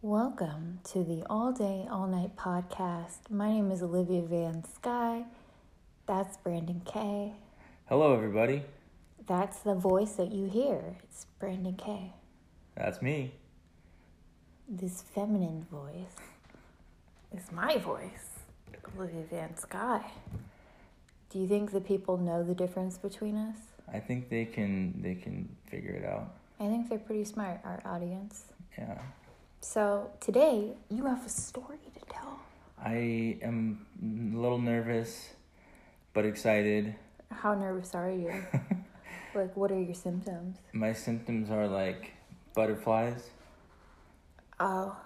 Welcome to the All Day, All Night podcast. My name is Olivia Van Sky. That's Brandon K. Hello, everybody. That's the voice that you hear. It's Brandon K. That's me. This feminine voice is my voice, Olivia Van Sky. Do you think the people know the difference between us? I think they can they can figure it out. I think they're pretty smart, our audience. Yeah. So today you have a story to tell. I am a little nervous, but excited. How nervous are you? like, what are your symptoms? My symptoms are like butterflies Oh.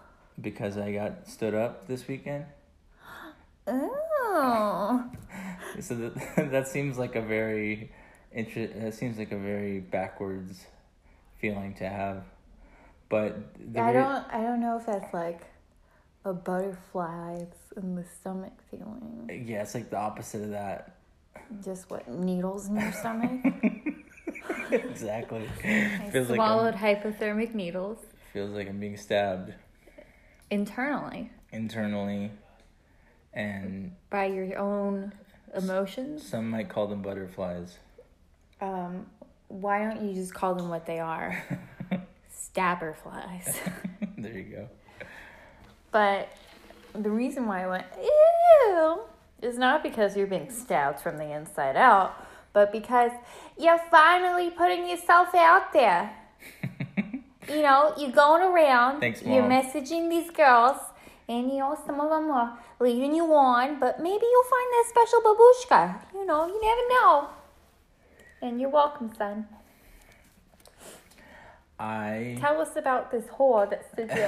because I got stood up this weekend. Oh. So that that seems like a very inter- That seems like a very backwards feeling to have, but I don't. I don't know if that's like a butterflies in the stomach feeling. Yeah, it's like the opposite of that. Just what needles in your stomach? exactly. I Feels swallowed I'm, hypothermic needles feels like I'm being stabbed internally internally, and by your own emotions. some might call them butterflies. Um, why don't you just call them what they are? Stabber flies. there you go. But the reason why I went ew is not because you're being stabbed from the inside out, but because you're finally putting yourself out there. you know, you're going around, Thanks, you're messaging these girls, and you know, some of them are leading you on, but maybe you'll find that special babushka. You know, you never know. And you're welcome, son. I. Tell us about this whore that stood you.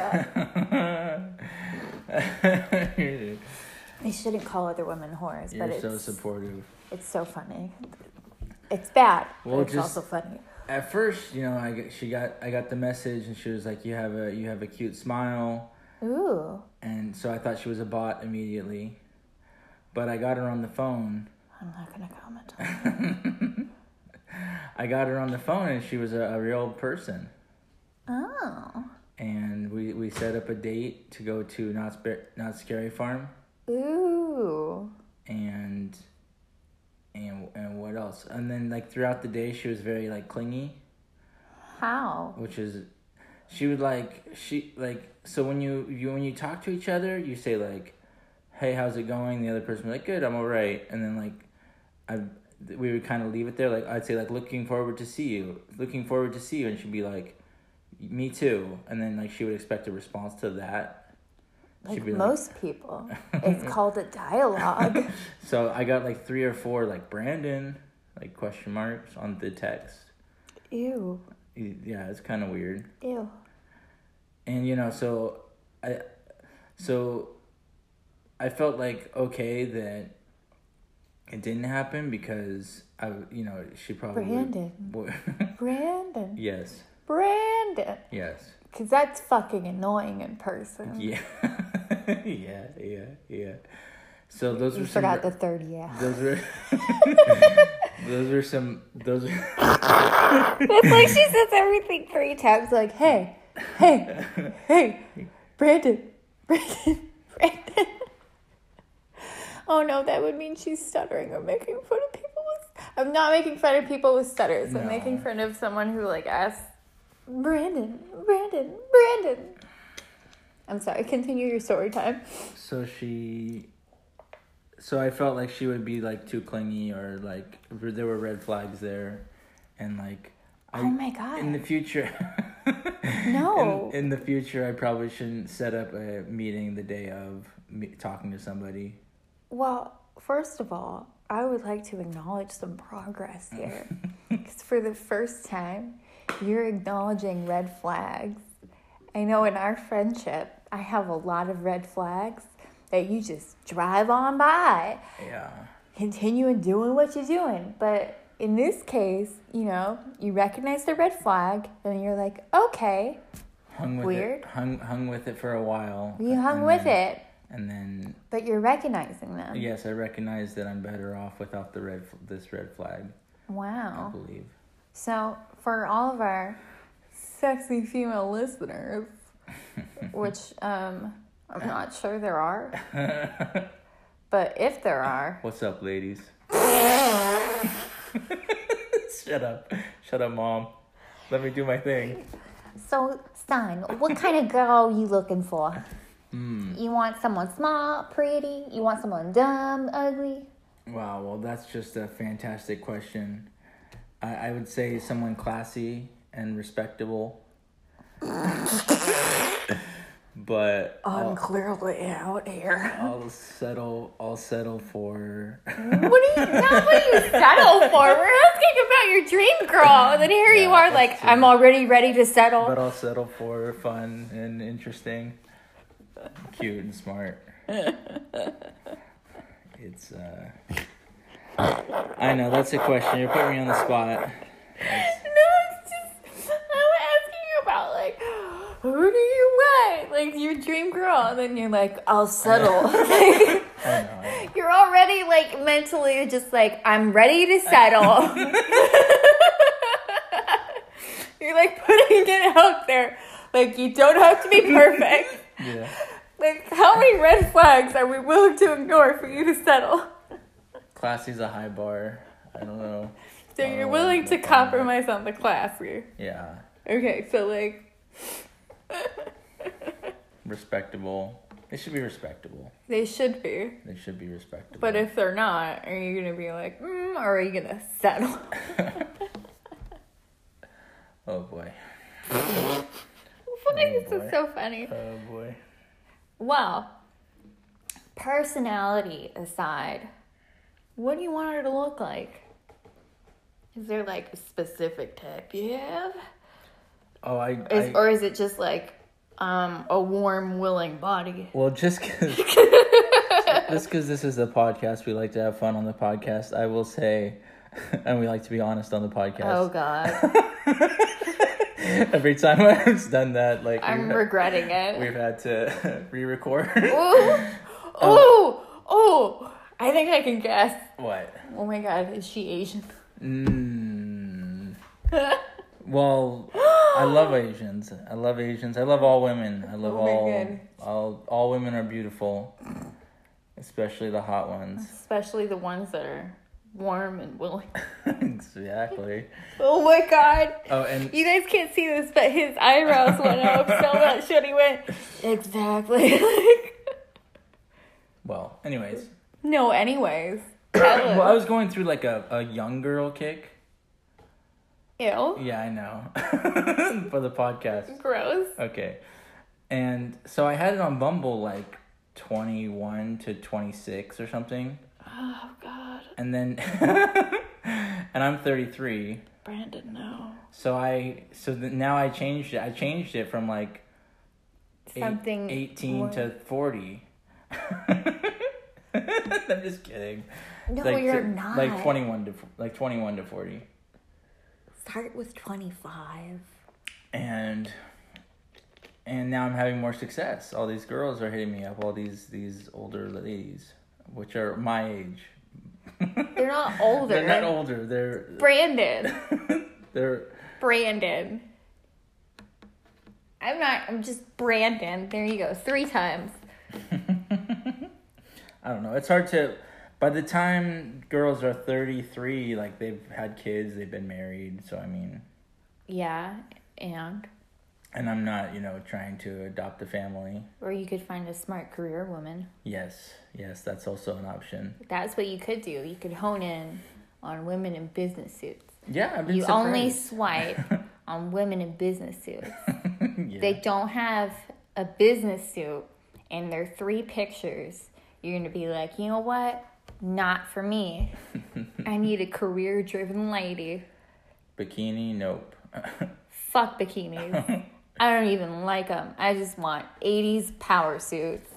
I shouldn't call other women whores, You're but so supportive. it's so funny. It's bad, Well, but it's just- also funny. At first, you know, I got, she got I got the message and she was like, "You have a you have a cute smile," Ooh, and so I thought she was a bot immediately. But I got her on the phone. I'm not gonna comment on I got her on the phone and she was a, a real person. Oh, And we, we set up a date to go to Not, Sp- Knott's Scary Farm. ooh, and and and what else? And then like throughout the day, she was very like clingy, how? which is she would like she like so when you you when you talk to each other, you say like, "Hey, how's it going?" The other person would be like, "Good, I'm alright," and then like I we would kind of leave it there. Like I'd say like, "Looking forward to see you," "Looking forward to see you," and she'd be like, "Me too," and then like she would expect a response to that. Like like- most people, it's called a dialogue. So I got like three or four like Brandon, like question marks on the text. ew, Yeah, it's kind of weird. ew. And you know, so I, so I felt like okay that it didn't happen because I, you know, she probably Brandon. would- Brandon, yes, Brandon, yes, because that's fucking annoying in person. yeah, yeah, yeah, yeah. So those You were some. forgot the third yeah. Those were. those were some. Those. Are, It's like she says everything three times. Like, hey, hey, hey, Brandon, Brandon, Brandon. Oh no, that would mean she's stuttering or making fun of people with. I'm not making fun of people with stutters. I'm making fun of someone who like asks, Brandon, Brandon, Brandon. I'm sorry. Continue your story time. So she. So I felt like she would be like too clingy or like there were red flags there, and like. I, oh my god. In the future. No. In, in the future, I probably shouldn't set up a meeting the day of me talking to somebody. Well, first of all, I would like to acknowledge some progress here. Because for the first time, you're acknowledging red flags. I know in our friendship, I have a lot of red flags that you just drive on by, Yeah. continuing doing what you're doing. But in this case, you know, you recognize the red flag and you're like, okay, Hung with Weird. it. Hung hung with it for a while. you hung with then- it, And then but you're recognizing them. yes, I recognize that I'm better off without the red this red flag. Wow. I believe. So, for all of our sexy female listeners, which um, I'm not sure there are. But if there are, What's up, ladies? Shut up. Shut up, mom. Let me do my thing. so son, what kind of girl are you looking for? Hmm. You want someone small, pretty? You want someone dumb, ugly? Wow, well, that's just a fantastic question. I, I would say someone classy and respectable. but I'm I'll, clearly out here. I'll settle. I'll settle for. What do you? Not what do you settle for? We're asking about your dream girl, and then here you are, like true. I'm already ready to settle. but I'll settle for fun and interesting, cute and smart. It's. uh I know that's a question. You're putting me on the spot. No, it's just I'm asking you about like who do you want? Like your dream girl, and then you're like, I'll settle. Like, I know. I know. you're already like mentally just like I'm ready to settle. you're like putting it out there. Like you don't have to be perfect. Yeah. Like how many red flags are we willing to ignore for you to settle? Classy's a high bar. I don't know. So you're Oh, willing to compromise on the classy. Yeah. Okay, so like Respectable. They should be respectable. they should be. They should be respectable. But if they're not, are you gonna be like, mm, or are you gonna settle? oh boy. Why is this so funny? Oh boy. Well, personality aside, what do you want her to look like? Is there like a specific type you have? Oh, I. Is, I or is it just like um, a warm, willing body? well, just because. just because this is a podcast, we like to have fun on the podcast. I will say, and we like to be honest on the podcast. Oh God, Every time I've done that, like I'm we've, regretting it. we've had to re-record. Ooh, ooh, ooh! I think I can guess. what? Oh my God, is she Asian? Mm. Well, I love Asians. I love Asians. I love all women. I love Oh my all, God. all all women are beautiful, especially the hot ones. Especially the ones that are warm and willing. exactly. Oh my God. Oh, and You guys can't see this, but his eyebrows went up so much when he went, exactly. well, anyways. No, anyways. Well, I was going through like a, a young girl kick. Ew. Yeah, I know. For the podcast. Gross. Okay. And so I had it on Bumble like 21 to 26 or something. Oh, God. And then and I'm 33. Brandon, no. So I so th- now I changed it. I changed it from like eight- Something 18 more- to 40. I'm just kidding. No, like you're to- not. Like 21 to like 21 to 40. Start with 25. And and now I'm having more success. All these girls are hitting me up. All these these older ladies, which are my age. They're not older. They're not older. They're Brandon. they're Brandon. I'm not, I'm just Brandon. There you go. Three times. I don't know. It's hard to. By the time girls are thirty three, like they've had kids, they've been married. So I mean, Yeah, and. and I'm not, you know, trying to adopt a family. Or you could find a smart career woman. Yes, yes, that's also an option. That's what you could do. You could hone in on women in business suits. Yeah, I've been You only swipe on women in business suits. yeah. They don't have a business suit and their three pictures. You're going to be like, you know what? Not for me. I need a career driven lady. Bikini, nope. Fuck bikinis. I don't even like them. I just want 80s power suits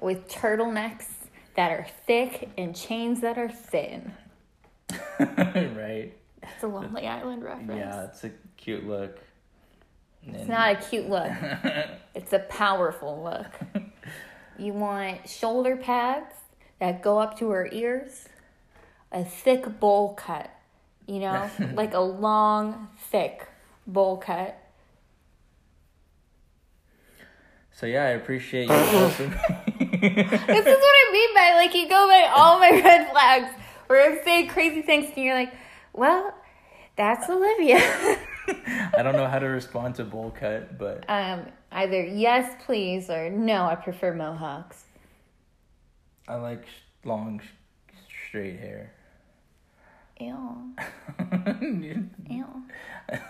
with turtlenecks that are thick and chains that are thin. right. That's a Lonely Island reference. Yeah, it's a cute look. It's not a cute look. It's a powerful look. You want shoulder pads that go up to her ears, a thick bowl cut, you know, like a long, thick bowl cut. So yeah, I appreciate you. also- this is what I mean by like you go by all my red flags where I say crazy things and you're like, well, that's Olivia. I don't know how to respond to bowl cut, but um, either yes, please, or no, I prefer mohawks. I like long, straight hair. Ew. Ew.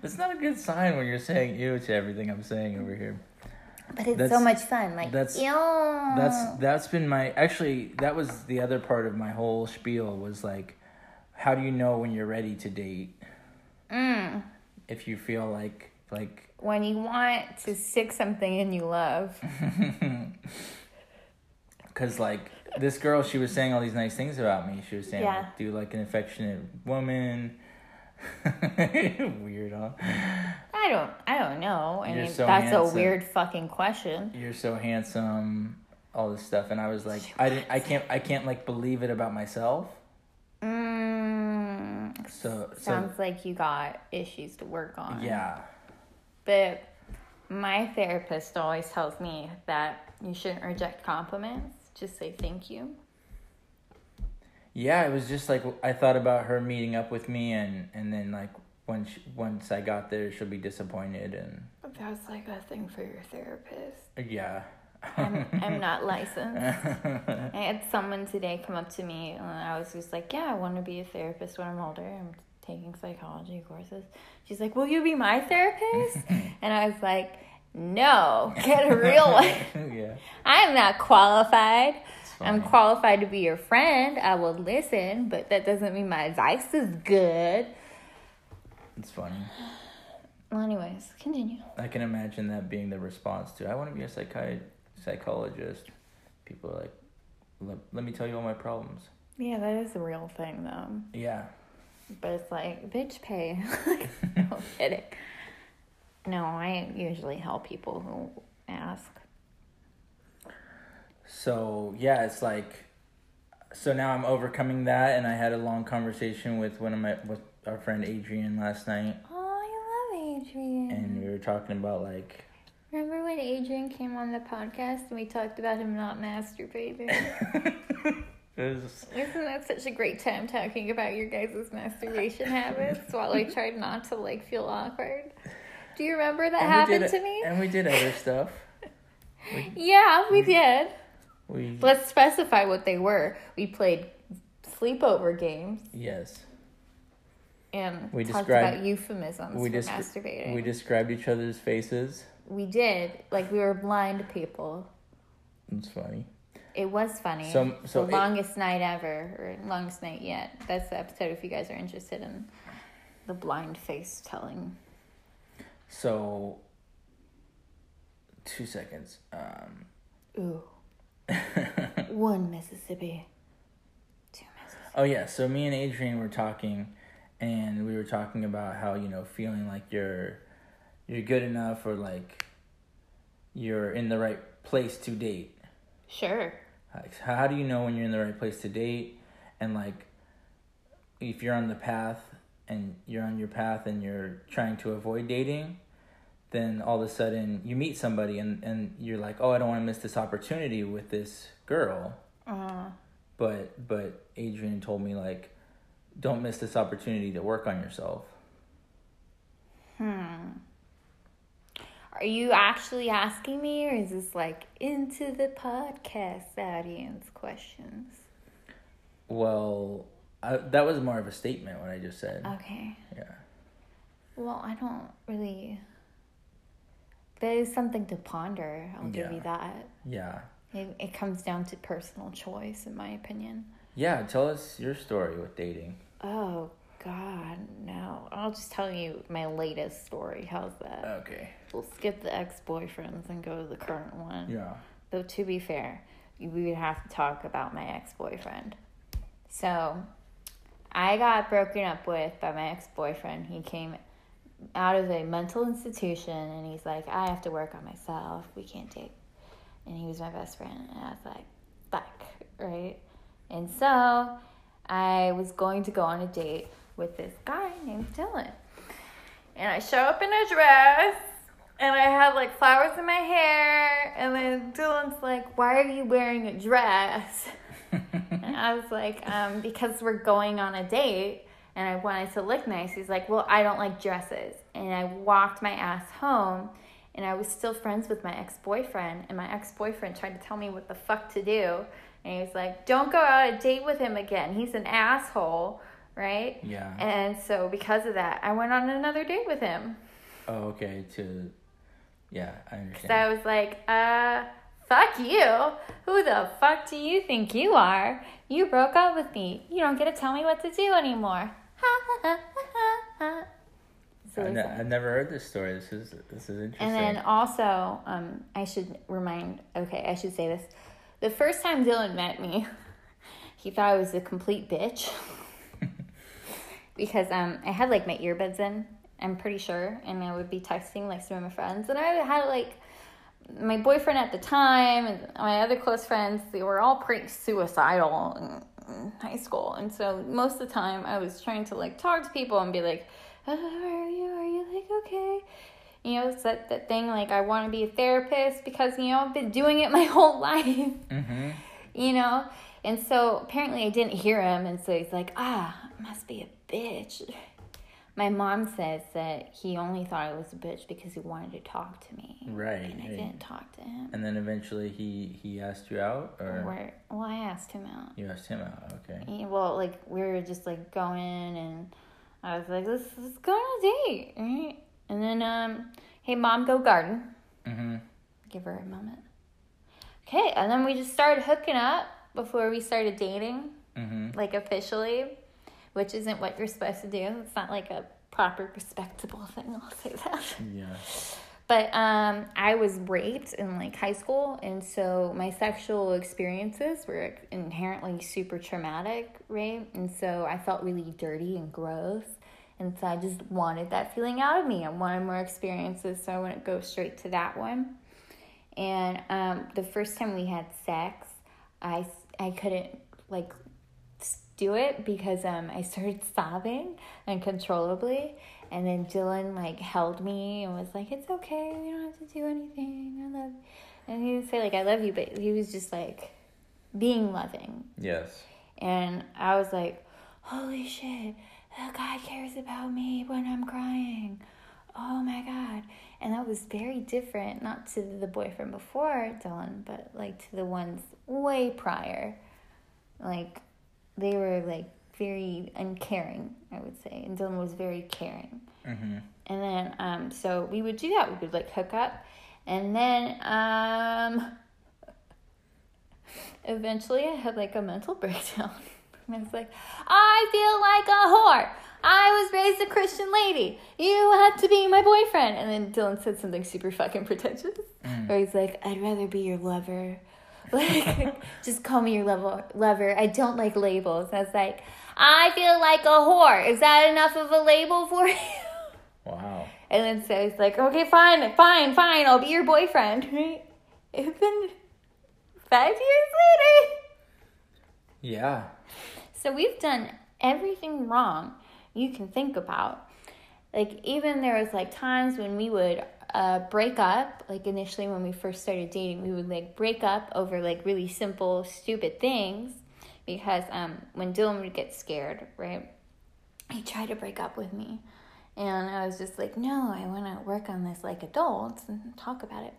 That's not a good sign when you're saying ew to everything I'm saying over here. But it's That's- so much fun. Like, that's- ew. That's that's been my actually that was the other part of my whole spiel was like how do you know when you're ready to date Mm. if you feel like like When you want to stick something in you love. Cause like this girl, she was saying all these nice things about me. She was saying, Yeah. like, "Do like an affectionate woman?" Weird, huh? I don't. I don't know. I You're mean, so that's a weird fucking question. You're so handsome, all this stuff, and I was like, I didn't, I can't, I can't like believe it about myself. Mm, So, so sounds like you got issues to work on. yeah, But my therapist always tells me that you shouldn't reject compliments. Just say thank you. yeah. It was just like I thought about her meeting up with me, and and then like once once I got there, she'll be disappointed, and But That's like a thing for your therapist. Uh, yeah. I'm, I'm not licensed. I had someone today come up to me and I was just like, Yeah, I want to be a therapist when I'm older. I'm taking psychology courses. She's like, Will you be my therapist? and I was like, No, get a real one. yeah, I'm not qualified. I'm qualified to be your friend. I will listen, but that doesn't mean my advice is good. It's funny. Well, anyways, continue. I can imagine that being the response to I want to be a psychi- psychologist. People are like, let, let me tell you all my problems. Yeah, that is a real thing, though. Yeah. But it's like, bitch, pay. no kidding. No, I usually help people who ask. So yeah, it's like, so now I'm overcoming that, and I had a long conversation with one of my with our friend Adrian last night, Oh, I love Adrian. and we were talking about like, Remember when Adrian came on the podcast and we talked about him not masturbating? was, Isn't that such a great time talking about your guys' masturbation habits while I tried not to like feel awkward? Do you remember that we happened did, to me? and we did other stuff. Yeah, we did. We Let's specify what they were. We played sleepover games yes, and We talked described- about euphemisms we for masturbating. we described each other's faces. we did. Like we were blind people. It's funny. It was funny. So- so the it- longest night ever, or longest night yet. That's the episode if you guys are interested in the blind face telling. So, two seconds. Um, Ooh. One Mississippi. Two Mississippi. oh yeah, so me and Adrian were talking, and we were talking about how you know feeling like you're you're good enough or like you're in the right place to date. Sure. Like, how do you know when you're in the right place to date, and like if you're on the path and you're on your path and you're trying to avoid dating, then all of a sudden you meet somebody and, and you're like, oh, I don't want to miss this opportunity with this girl. Uh, But but Adrian told me like, don't miss this opportunity to work on yourself. hmm. Are you actually asking me, or is this like into the podcast audience questions? Well, I, that was more of a statement what I just said. Okay. Yeah. Well, I don't really. That is something to ponder. I'll give Yeah. you that. Yeah. It, it comes down to personal choice, in my opinion. Yeah. Tell us your story with dating. Oh, God, no. I'll just tell you my latest story. How's that? Okay. We'll skip the ex boyfriends and go to the current one. Yeah. Though, to be fair, we would have to talk about my ex boyfriend. So, I got broken up with by my ex boyfriend. He came out of a mental institution and he's like, I have to work on myself. We can't date. And he was my best friend. And I was like, fuck, right? And so, I was going to go on a date with this guy named Dylan. And I show up in a dress and I had like flowers in my hair. And then Dylan's like, Why are you wearing a dress? and I was like, um, Because we're going on a date and I wanted to look nice. He's like, Well, I don't like dresses. And I walked my ass home and I was still friends with my ex boyfriend. And my ex boyfriend tried to tell me what the fuck to do. And he was like, Don't go out a date with him again. He's an asshole, right? Yeah. And so because of that, I went on another date with him. Oh, okay. To, yeah, I understand. So. I was like, uh, fuck you. Who the fuck do you think you are? You broke up with me. You don't get to tell me what to do anymore. Ha ha ha ha ha. So I it's ne- like- I've never heard this story. This is this is interesting. and then also, um, I should remind, okay, I should say this. The first time Dylan met me, he thought I was a complete bitch. because um, I had like my earbuds in, I'm pretty sure, and I would be texting like some of my friends. And I had like my boyfriend at the time and my other close friends, they were all pretty suicidal in, in high school. And so most of the time I was trying to like talk to people and be like, oh, are you, are you like okay? You know, it's that, that thing like I want to be a therapist because, you know, I've been doing it my whole life, mm-hmm. you know? And so apparently I didn't hear him. And so he's like, ah, must be a bitch. My mom says that he only thought I was a bitch because he wanted to talk to me. Right. And I right. didn't talk to him. And then eventually he he asked you out, or Where, well, I asked him out. you asked him out. Okay. He- well, like we were just like going, and I was like, let's let's go on a date, right? And then, um, hey, mom, go garden. Mm-hmm. Give her a moment. Okay, and then we just started hooking up before we started dating, Mm-hmm. like officially, which isn't what you're supposed to do. It's not like a proper respectable thing. I'll say that. Yeah. But um, I was raped in like high school, and so my sexual experiences were inherently super traumatic, right? And so I felt really dirty and gross, and so I just wanted that feeling out of me. I wanted more experiences, so I wouldn't go straight to that one. And um, the first time we had sex, I I couldn't like do it because um I started sobbing uncontrollably. And then Dylan like held me and was like it's okay. We don't have to do anything. I love You. and he didn't say like I love you but he was just like being loving. Yes. and I was like holy shit. God cares about me when I'm crying. Oh my god. And that was very different not to the boyfriend before Dylan but like to the ones way prior. Like they were like very uncaring, I would say, and Dylan was very caring. Mm-hmm. And then, um, so we would do that. We would like hook up, and then, um, eventually, I had like a mental breakdown. and I was like, I feel like a whore. I was raised a Christian lady. You have to be my boyfriend. And then Dylan said something super fucking pretentious, Mm. where he's like, I'd rather be your lover. Like, just call me your lover. Lover. I don't like labels. I was like, I feel like a whore. Is that enough of a label for you? Wow. And then so he's like, okay, fine, fine, fine. I'll be your boyfriend. Right? It's been five years later. Yeah. So we've done everything wrong you can think about. Like even there was like times when we would uh, break up. Like initially when we first started dating, we would like break up over like really simple, stupid things. Because um, when Dylan would get scared, right, he tried to break up with me, and I was just like, no, I want to work on this like adults and talk about it.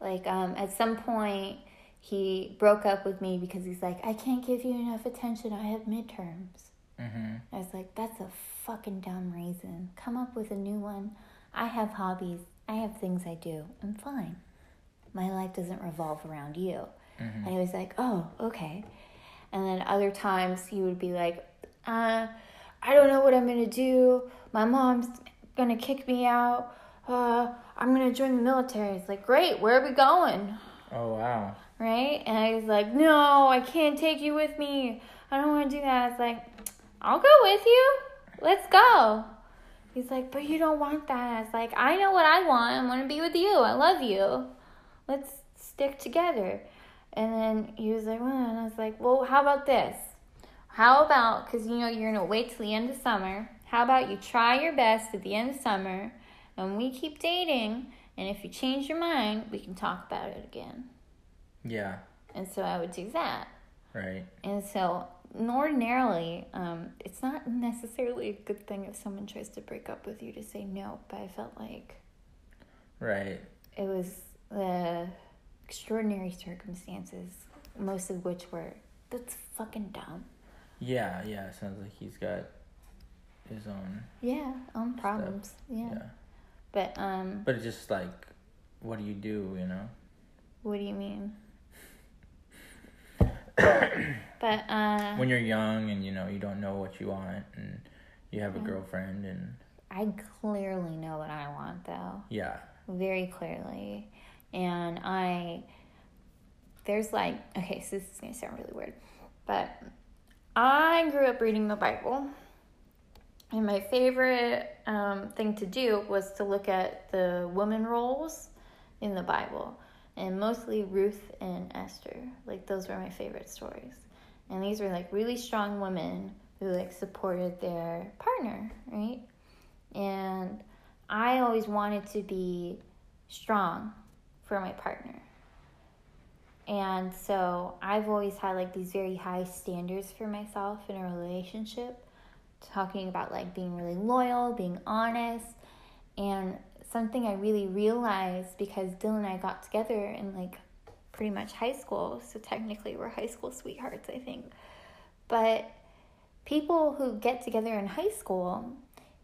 Like um, at some point, he broke up with me because he's like, I can't give you enough attention. I have midterms. Mm-hmm. I was like, that's a fucking dumb reason. Come up with a new one. I have hobbies. I have things I do. I'm fine. My life doesn't revolve around you. And he was like, oh, okay. And then other times he would be like, uh, I don't know what I'm going to do. My mom's going to kick me out. Uh, I'm going to join the military. It's like, great. Where are we going? Oh wow. right? And I was like, no, I can't take you with me. I don't want to do that. I was like, I'll go with you. Let's go. He's like, but you don't want that. I was like, I know what I want. I want to be with you. I love you. Let's stick together. And then he was like, well, and I was like, well, how about this? How about, because you know, you're going to wait till the end of summer. How about you try your best at the end of summer and we keep dating And if you change your mind, we can talk about it again. Yeah. And so I would do that. Right. And so ordinarily, um, it's not necessarily a good thing if someone tries to break up with you to say no, but I felt like Right. it was the extraordinary circumstances, most of which were that's fucking dumb. Yeah. Yeah. Sounds like he's got his own. Yeah, own problems. Yeah. Yeah. But um But it's just like, what do you do? You know. what do you mean? but uh When you're young and you know you don't know what you want and you have a girlfriend and I clearly know what I want though. yeah. very clearly. And I, there's like, okay, so this is going to sound really weird, but I grew up reading the Bible. And my favorite um, thing to do was to look at the woman roles in the Bible, and mostly Ruth and Esther. Like, those were my favorite stories. And these were like really strong women who like supported their partner, right? And I always wanted to be strong for my partner. And so I've always had like these very high standards for myself in a relationship, talking about like being really loyal, being honest, and something I really realized because Dylan and I got together in like pretty much high school, so technically we're high school sweethearts, I think. But people who get together in high school,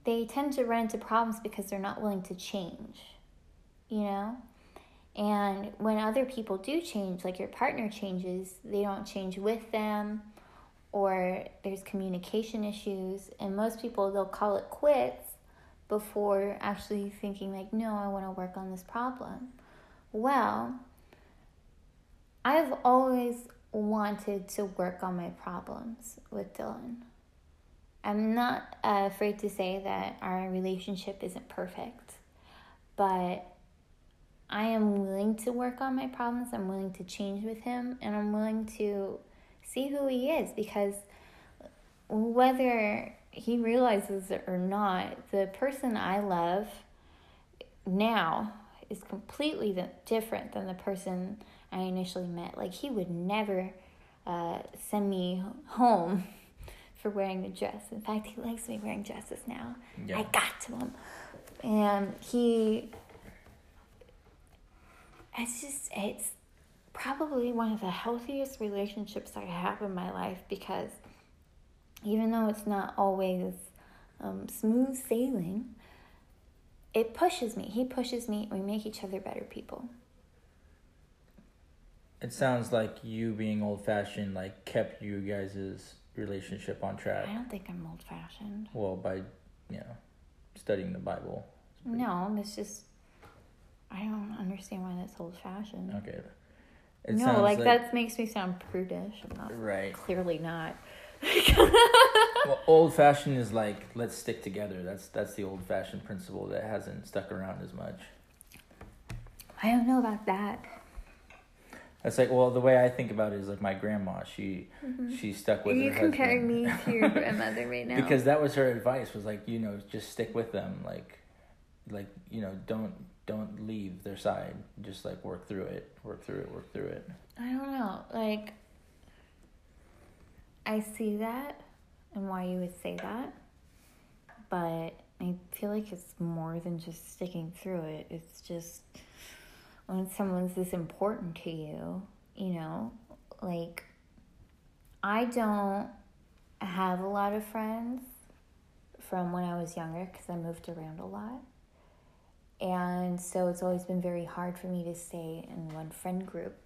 they tend to run into problems because they're not willing to change, you know? And when other people do change, like your partner changes, they don't change with them, or there's communication issues. And most people, they'll call it quits before actually thinking, like, no, I want to work on this problem. Well, I've always wanted to work on my problems with Dylan. I'm not uh, afraid to say that our relationship isn't perfect, but I am willing to work on my problems. I'm willing to change with him, and I'm willing to see who he is because whether he realizes it or not, the person I love now is completely different than the person I initially met. Like, he would never uh, send me home for wearing a dress. In fact, he likes me wearing dresses now. Yeah. I got to him. And he, it's just, it's probably one of the healthiest relationships I have in my life because even though it's not always um, smooth sailing, it pushes me. He pushes me, we make each other better people. It sounds like you being old fashioned like kept you guys' relationship on track. I don't think I'm old fashioned. Well, by you know studying the Bible. No, it's just, I don't understand why that's old fashioned. Okay. It no, sounds like, that makes me sound prudish. I'm not. Right. Clearly not. Well, old fashioned is like let's stick together. That's that's the old fashioned principle that hasn't stuck around as much. I don't know about that. That's like well, the way I think about it is like my grandma. She she stuck Mm-hmm. Are with you comparing husband. me to your grandmother right now? because that was her advice was like you know just stick with them like like you know don't don't leave their side just like work through it work through it work through it I don't know. Like, I see that and why you would say that, but I feel like it's more than just sticking through it. It's just when someone's this important to you, you know, like, I don't have a lot of friends from when I was younger because I moved around a lot. And so it's always been very hard for me to stay in one friend group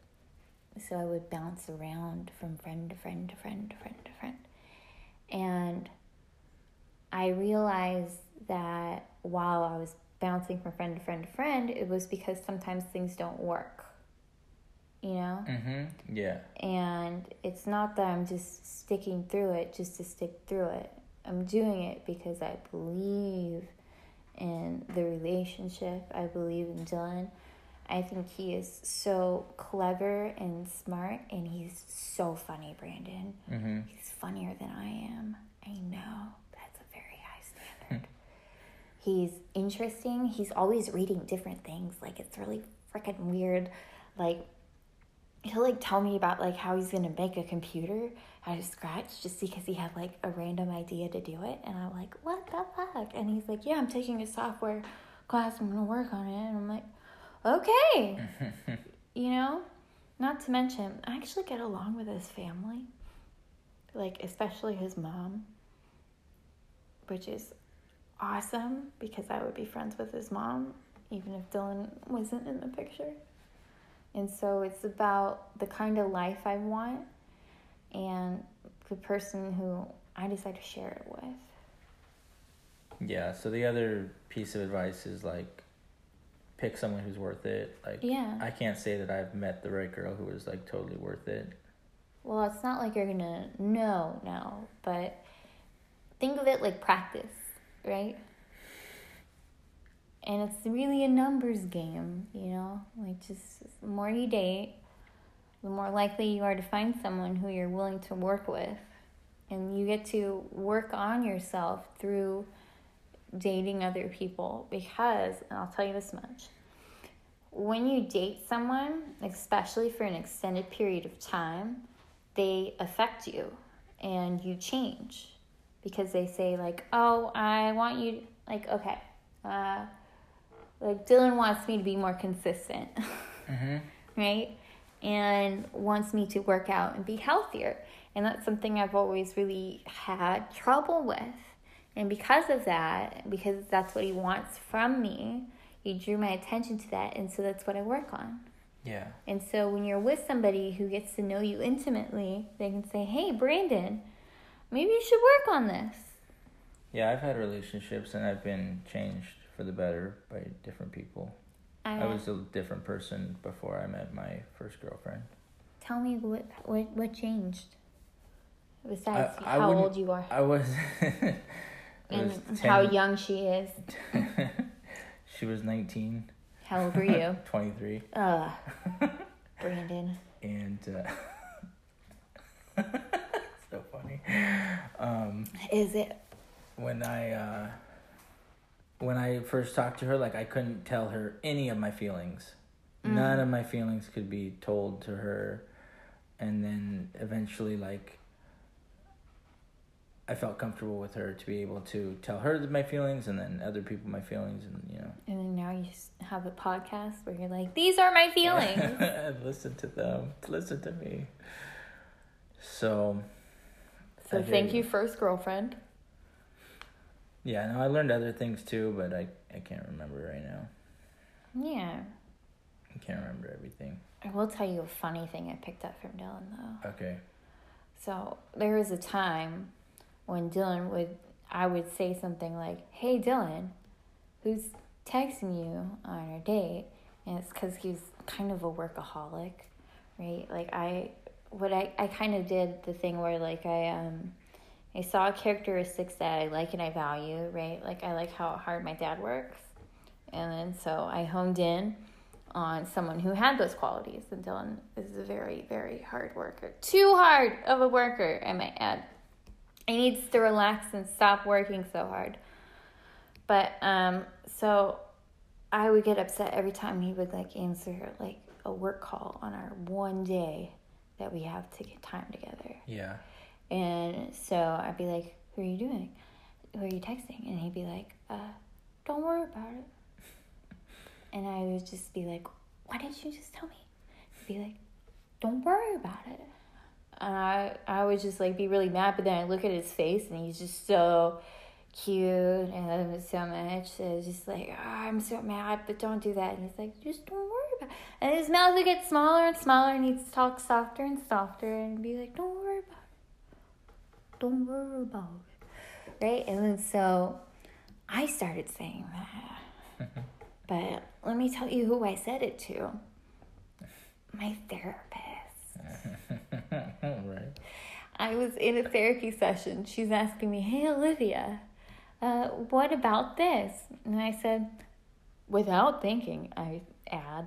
so I would bounce around from friend to friend to friend to friend to friend. And I realized that while I was bouncing from friend to friend to friend, it was because sometimes things don't work. You know? mm-hmm yeah And it's not that I'm just sticking through it just to stick through it. I'm doing it because I believe in the relationship. I believe in Dylan. I think he is so clever and smart, and he's so funny, Brandon. mm-hmm He's funnier than I am. I know. That's a very high standard. He's interesting. He's always reading different things. Like it's really freaking weird. Like he'll like tell me about like how he's gonna make a computer out of scratch just because he had like a random idea to do it and I'm like, what the fuck? And he's like, Yeah, I'm taking a software class, I'm gonna work on it and I'm like, Okay You know? Not to mention, I actually get along with his family. Like especially his mom. Which is awesome because I would be friends with his mom even if Dylan wasn't in the picture. And so it's about the kind of life I want and the person who I decide to share it with. Yeah, so the other piece of advice is like pick someone who's worth it. Like Yeah. I can't say that I've met the right girl who was like totally worth it. Well, it's not like you're gonna know now, but think of it like practice, right? And it's really a numbers game, you know? Like, just the more you date, the more likely you are to find someone who you're willing to work with. And you get to work on yourself through dating other people because, and I'll tell you this much when you date someone, especially for an extended period of time, they affect you and you change because they say like oh i want you like okay uh, like dylan wants me to be more consistent Mm-hmm. right and wants me to work out and be healthier and that's something i've always really had trouble with and because of that because that's what he wants from me he drew my attention to that and so that's what i work on Yeah. and so when you're with somebody who gets to know you intimately, they can say, "Hey, Brandon, maybe you should work on this." Yeah, I've had relationships and I've been changed for the better by different people. I, I was a different person before I met my first girlfriend. tell me what what what changed. Besides I- I how old you are I was. and was how young she is. she was 19, How old were you? 23, Ugh, Brandon. and uh, so funny. Um, Is it? when I uh, when I first talked to her, like I couldn't tell her any of my feelings. None of my feelings could be told to her, and then eventually, like I felt comfortable with her to be able to tell her my feelings, and then other people my feelings, and you know. And then now you have a podcast where you're like, "These are my feelings." listen to them. Listen to me. So so I thank you. you, first girlfriend. yeah, no, I learned other things too, but I I can't remember right now. Yeah. I can't remember everything. I will tell you a funny thing I picked up from Dylan though. Okay. So there was a time when Dylan would, I would say something like, "Hey Dylan, who's texting you on our date?" And it's because he was kind of a workaholic, right? Like I, what I, I kind of did the thing where like I um, I saw characteristics that I like and I value, right? Like I like how hard my dad works, and then so I honed in on someone who had those qualities. And Dylan is a very, very hard worker. Too hard of a worker, I might add. He needs to relax and stop working so hard. But um, so I would get upset every time he would like answer like a work call on our one day that we have to get time together. Yeah. And so I'd be like, Who are you doing? Who are you texting? And he'd be like, uh, Don't worry about it. And I would just be like, Why didn't you just tell me? He'd be like, Don't worry about it. And I, I would just like be really mad, but then I look at his face and he's just so cute and I love him so much. So it's just like, oh, I'm so mad, but don't do that. And he's like, just don't worry about it. And his mouth would get smaller and smaller and he'd talk softer and softer and be like, don't worry about it. Don't worry about it. Right? And then so I started saying that. but let me tell you who I said it to my therapist. right. I was in a therapy session. She's asking me, Hey, Olivia, uh, what about this? And I said, without thinking, I add,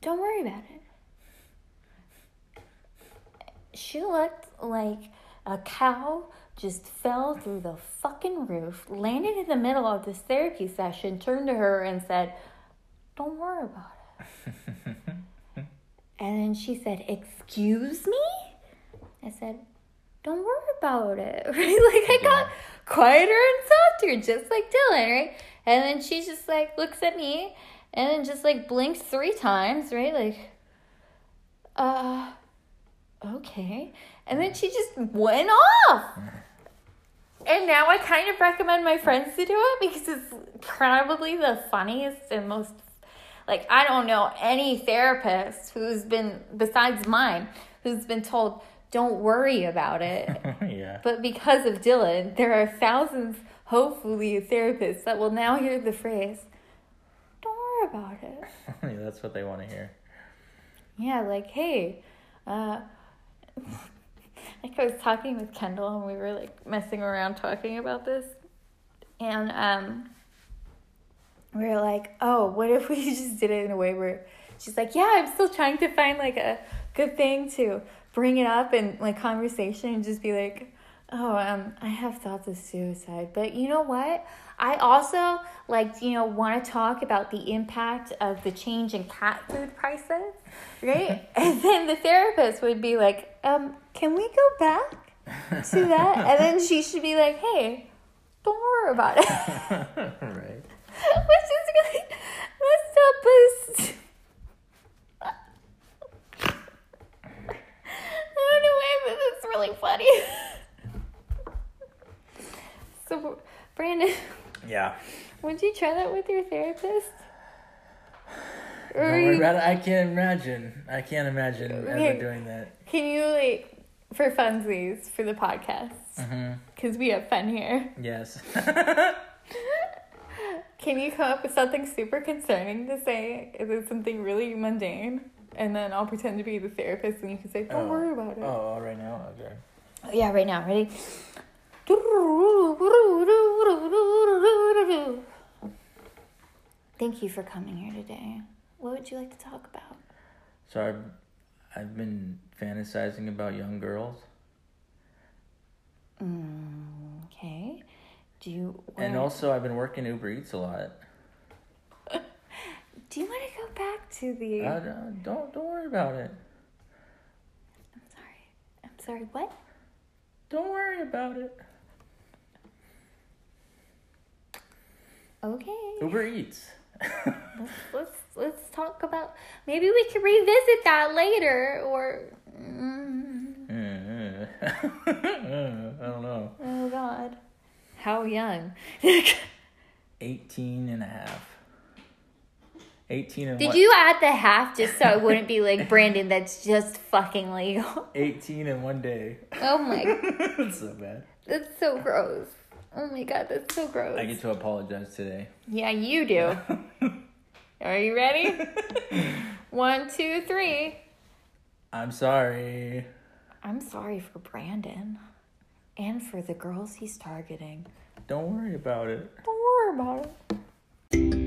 Don't worry about it. She looked like a cow just fell through the fucking roof, landed in the middle of this therapy session, turned to her and said, Don't worry about it. and then she said, Excuse me? I said, Don't worry about it. Right? Like I got quieter and softer, just like Dylan, right? And then she just like looks at me and then just like blinks three times, right? Like, uh, okay. And then she just went off. And now I kind of recommend my friends to do it because it's probably the funniest and most like I don't know any therapist who's been besides mine who's been told don't worry about it. yeah. But because of Dylan, there are thousands, hopefully, therapists that will now hear the phrase, don't worry about it. yeah, that's what they want to hear. Yeah, like, hey, uh, like I was talking with Kendall and we were like messing around talking about this. And um, we were like, oh, what if we just did it in a way where she's like, yeah, I'm still trying to find like a good thing to bring it up in like conversation and just be like, oh, um, I have thoughts of suicide, but you know what? I also like you know want to talk about the impact of the change in cat food prices, right? and then the therapist would be like, um, can we go back to that? and then she should be like, hey, don't worry about it. right. Which is really messed up. But I don't know why, but it's really funny. so, Brandon, Yeah. would you try that with your therapist? Or Don't worry you- about it. I can't imagine. I can't imagine Okay. ever doing that. can you like for funsies for the podcast? Mm-hmm. Because we have fun here. Yes. Can you come up with something super concerning to say? Is it something really mundane? And then I'll pretend to be the therapist and you can say, don't Oh. worry about it. oh, right now? Okay. Yeah, right now. Ready? Thank you for coming here today. What would you like to talk about? So I've, I've been fantasizing about young girls. Mm, okay. Do you And also, I've been working Uber Eats a lot. Do you want to go back to the? Uh, don't don't worry about it. I'm sorry. I'm sorry. What? Don't worry about it. Okay. Uber Eats. let's, let's let's talk about. Maybe we can revisit that later, or. Mm, I don't know. oh God. How young? 18 and a half. 18 and Did one, you add the half just so it wouldn't be like Brandon? That's just fucking legal. 18 in one day. Oh my, That's so bad. that's so gross. Oh my god, that's so gross. I get to apologize today. Yeah, you do. Are you ready? One, two, three. I'm sorry. I'm sorry for Brandon and for the girls he's targeting. Don't worry about it. Don't worry about it.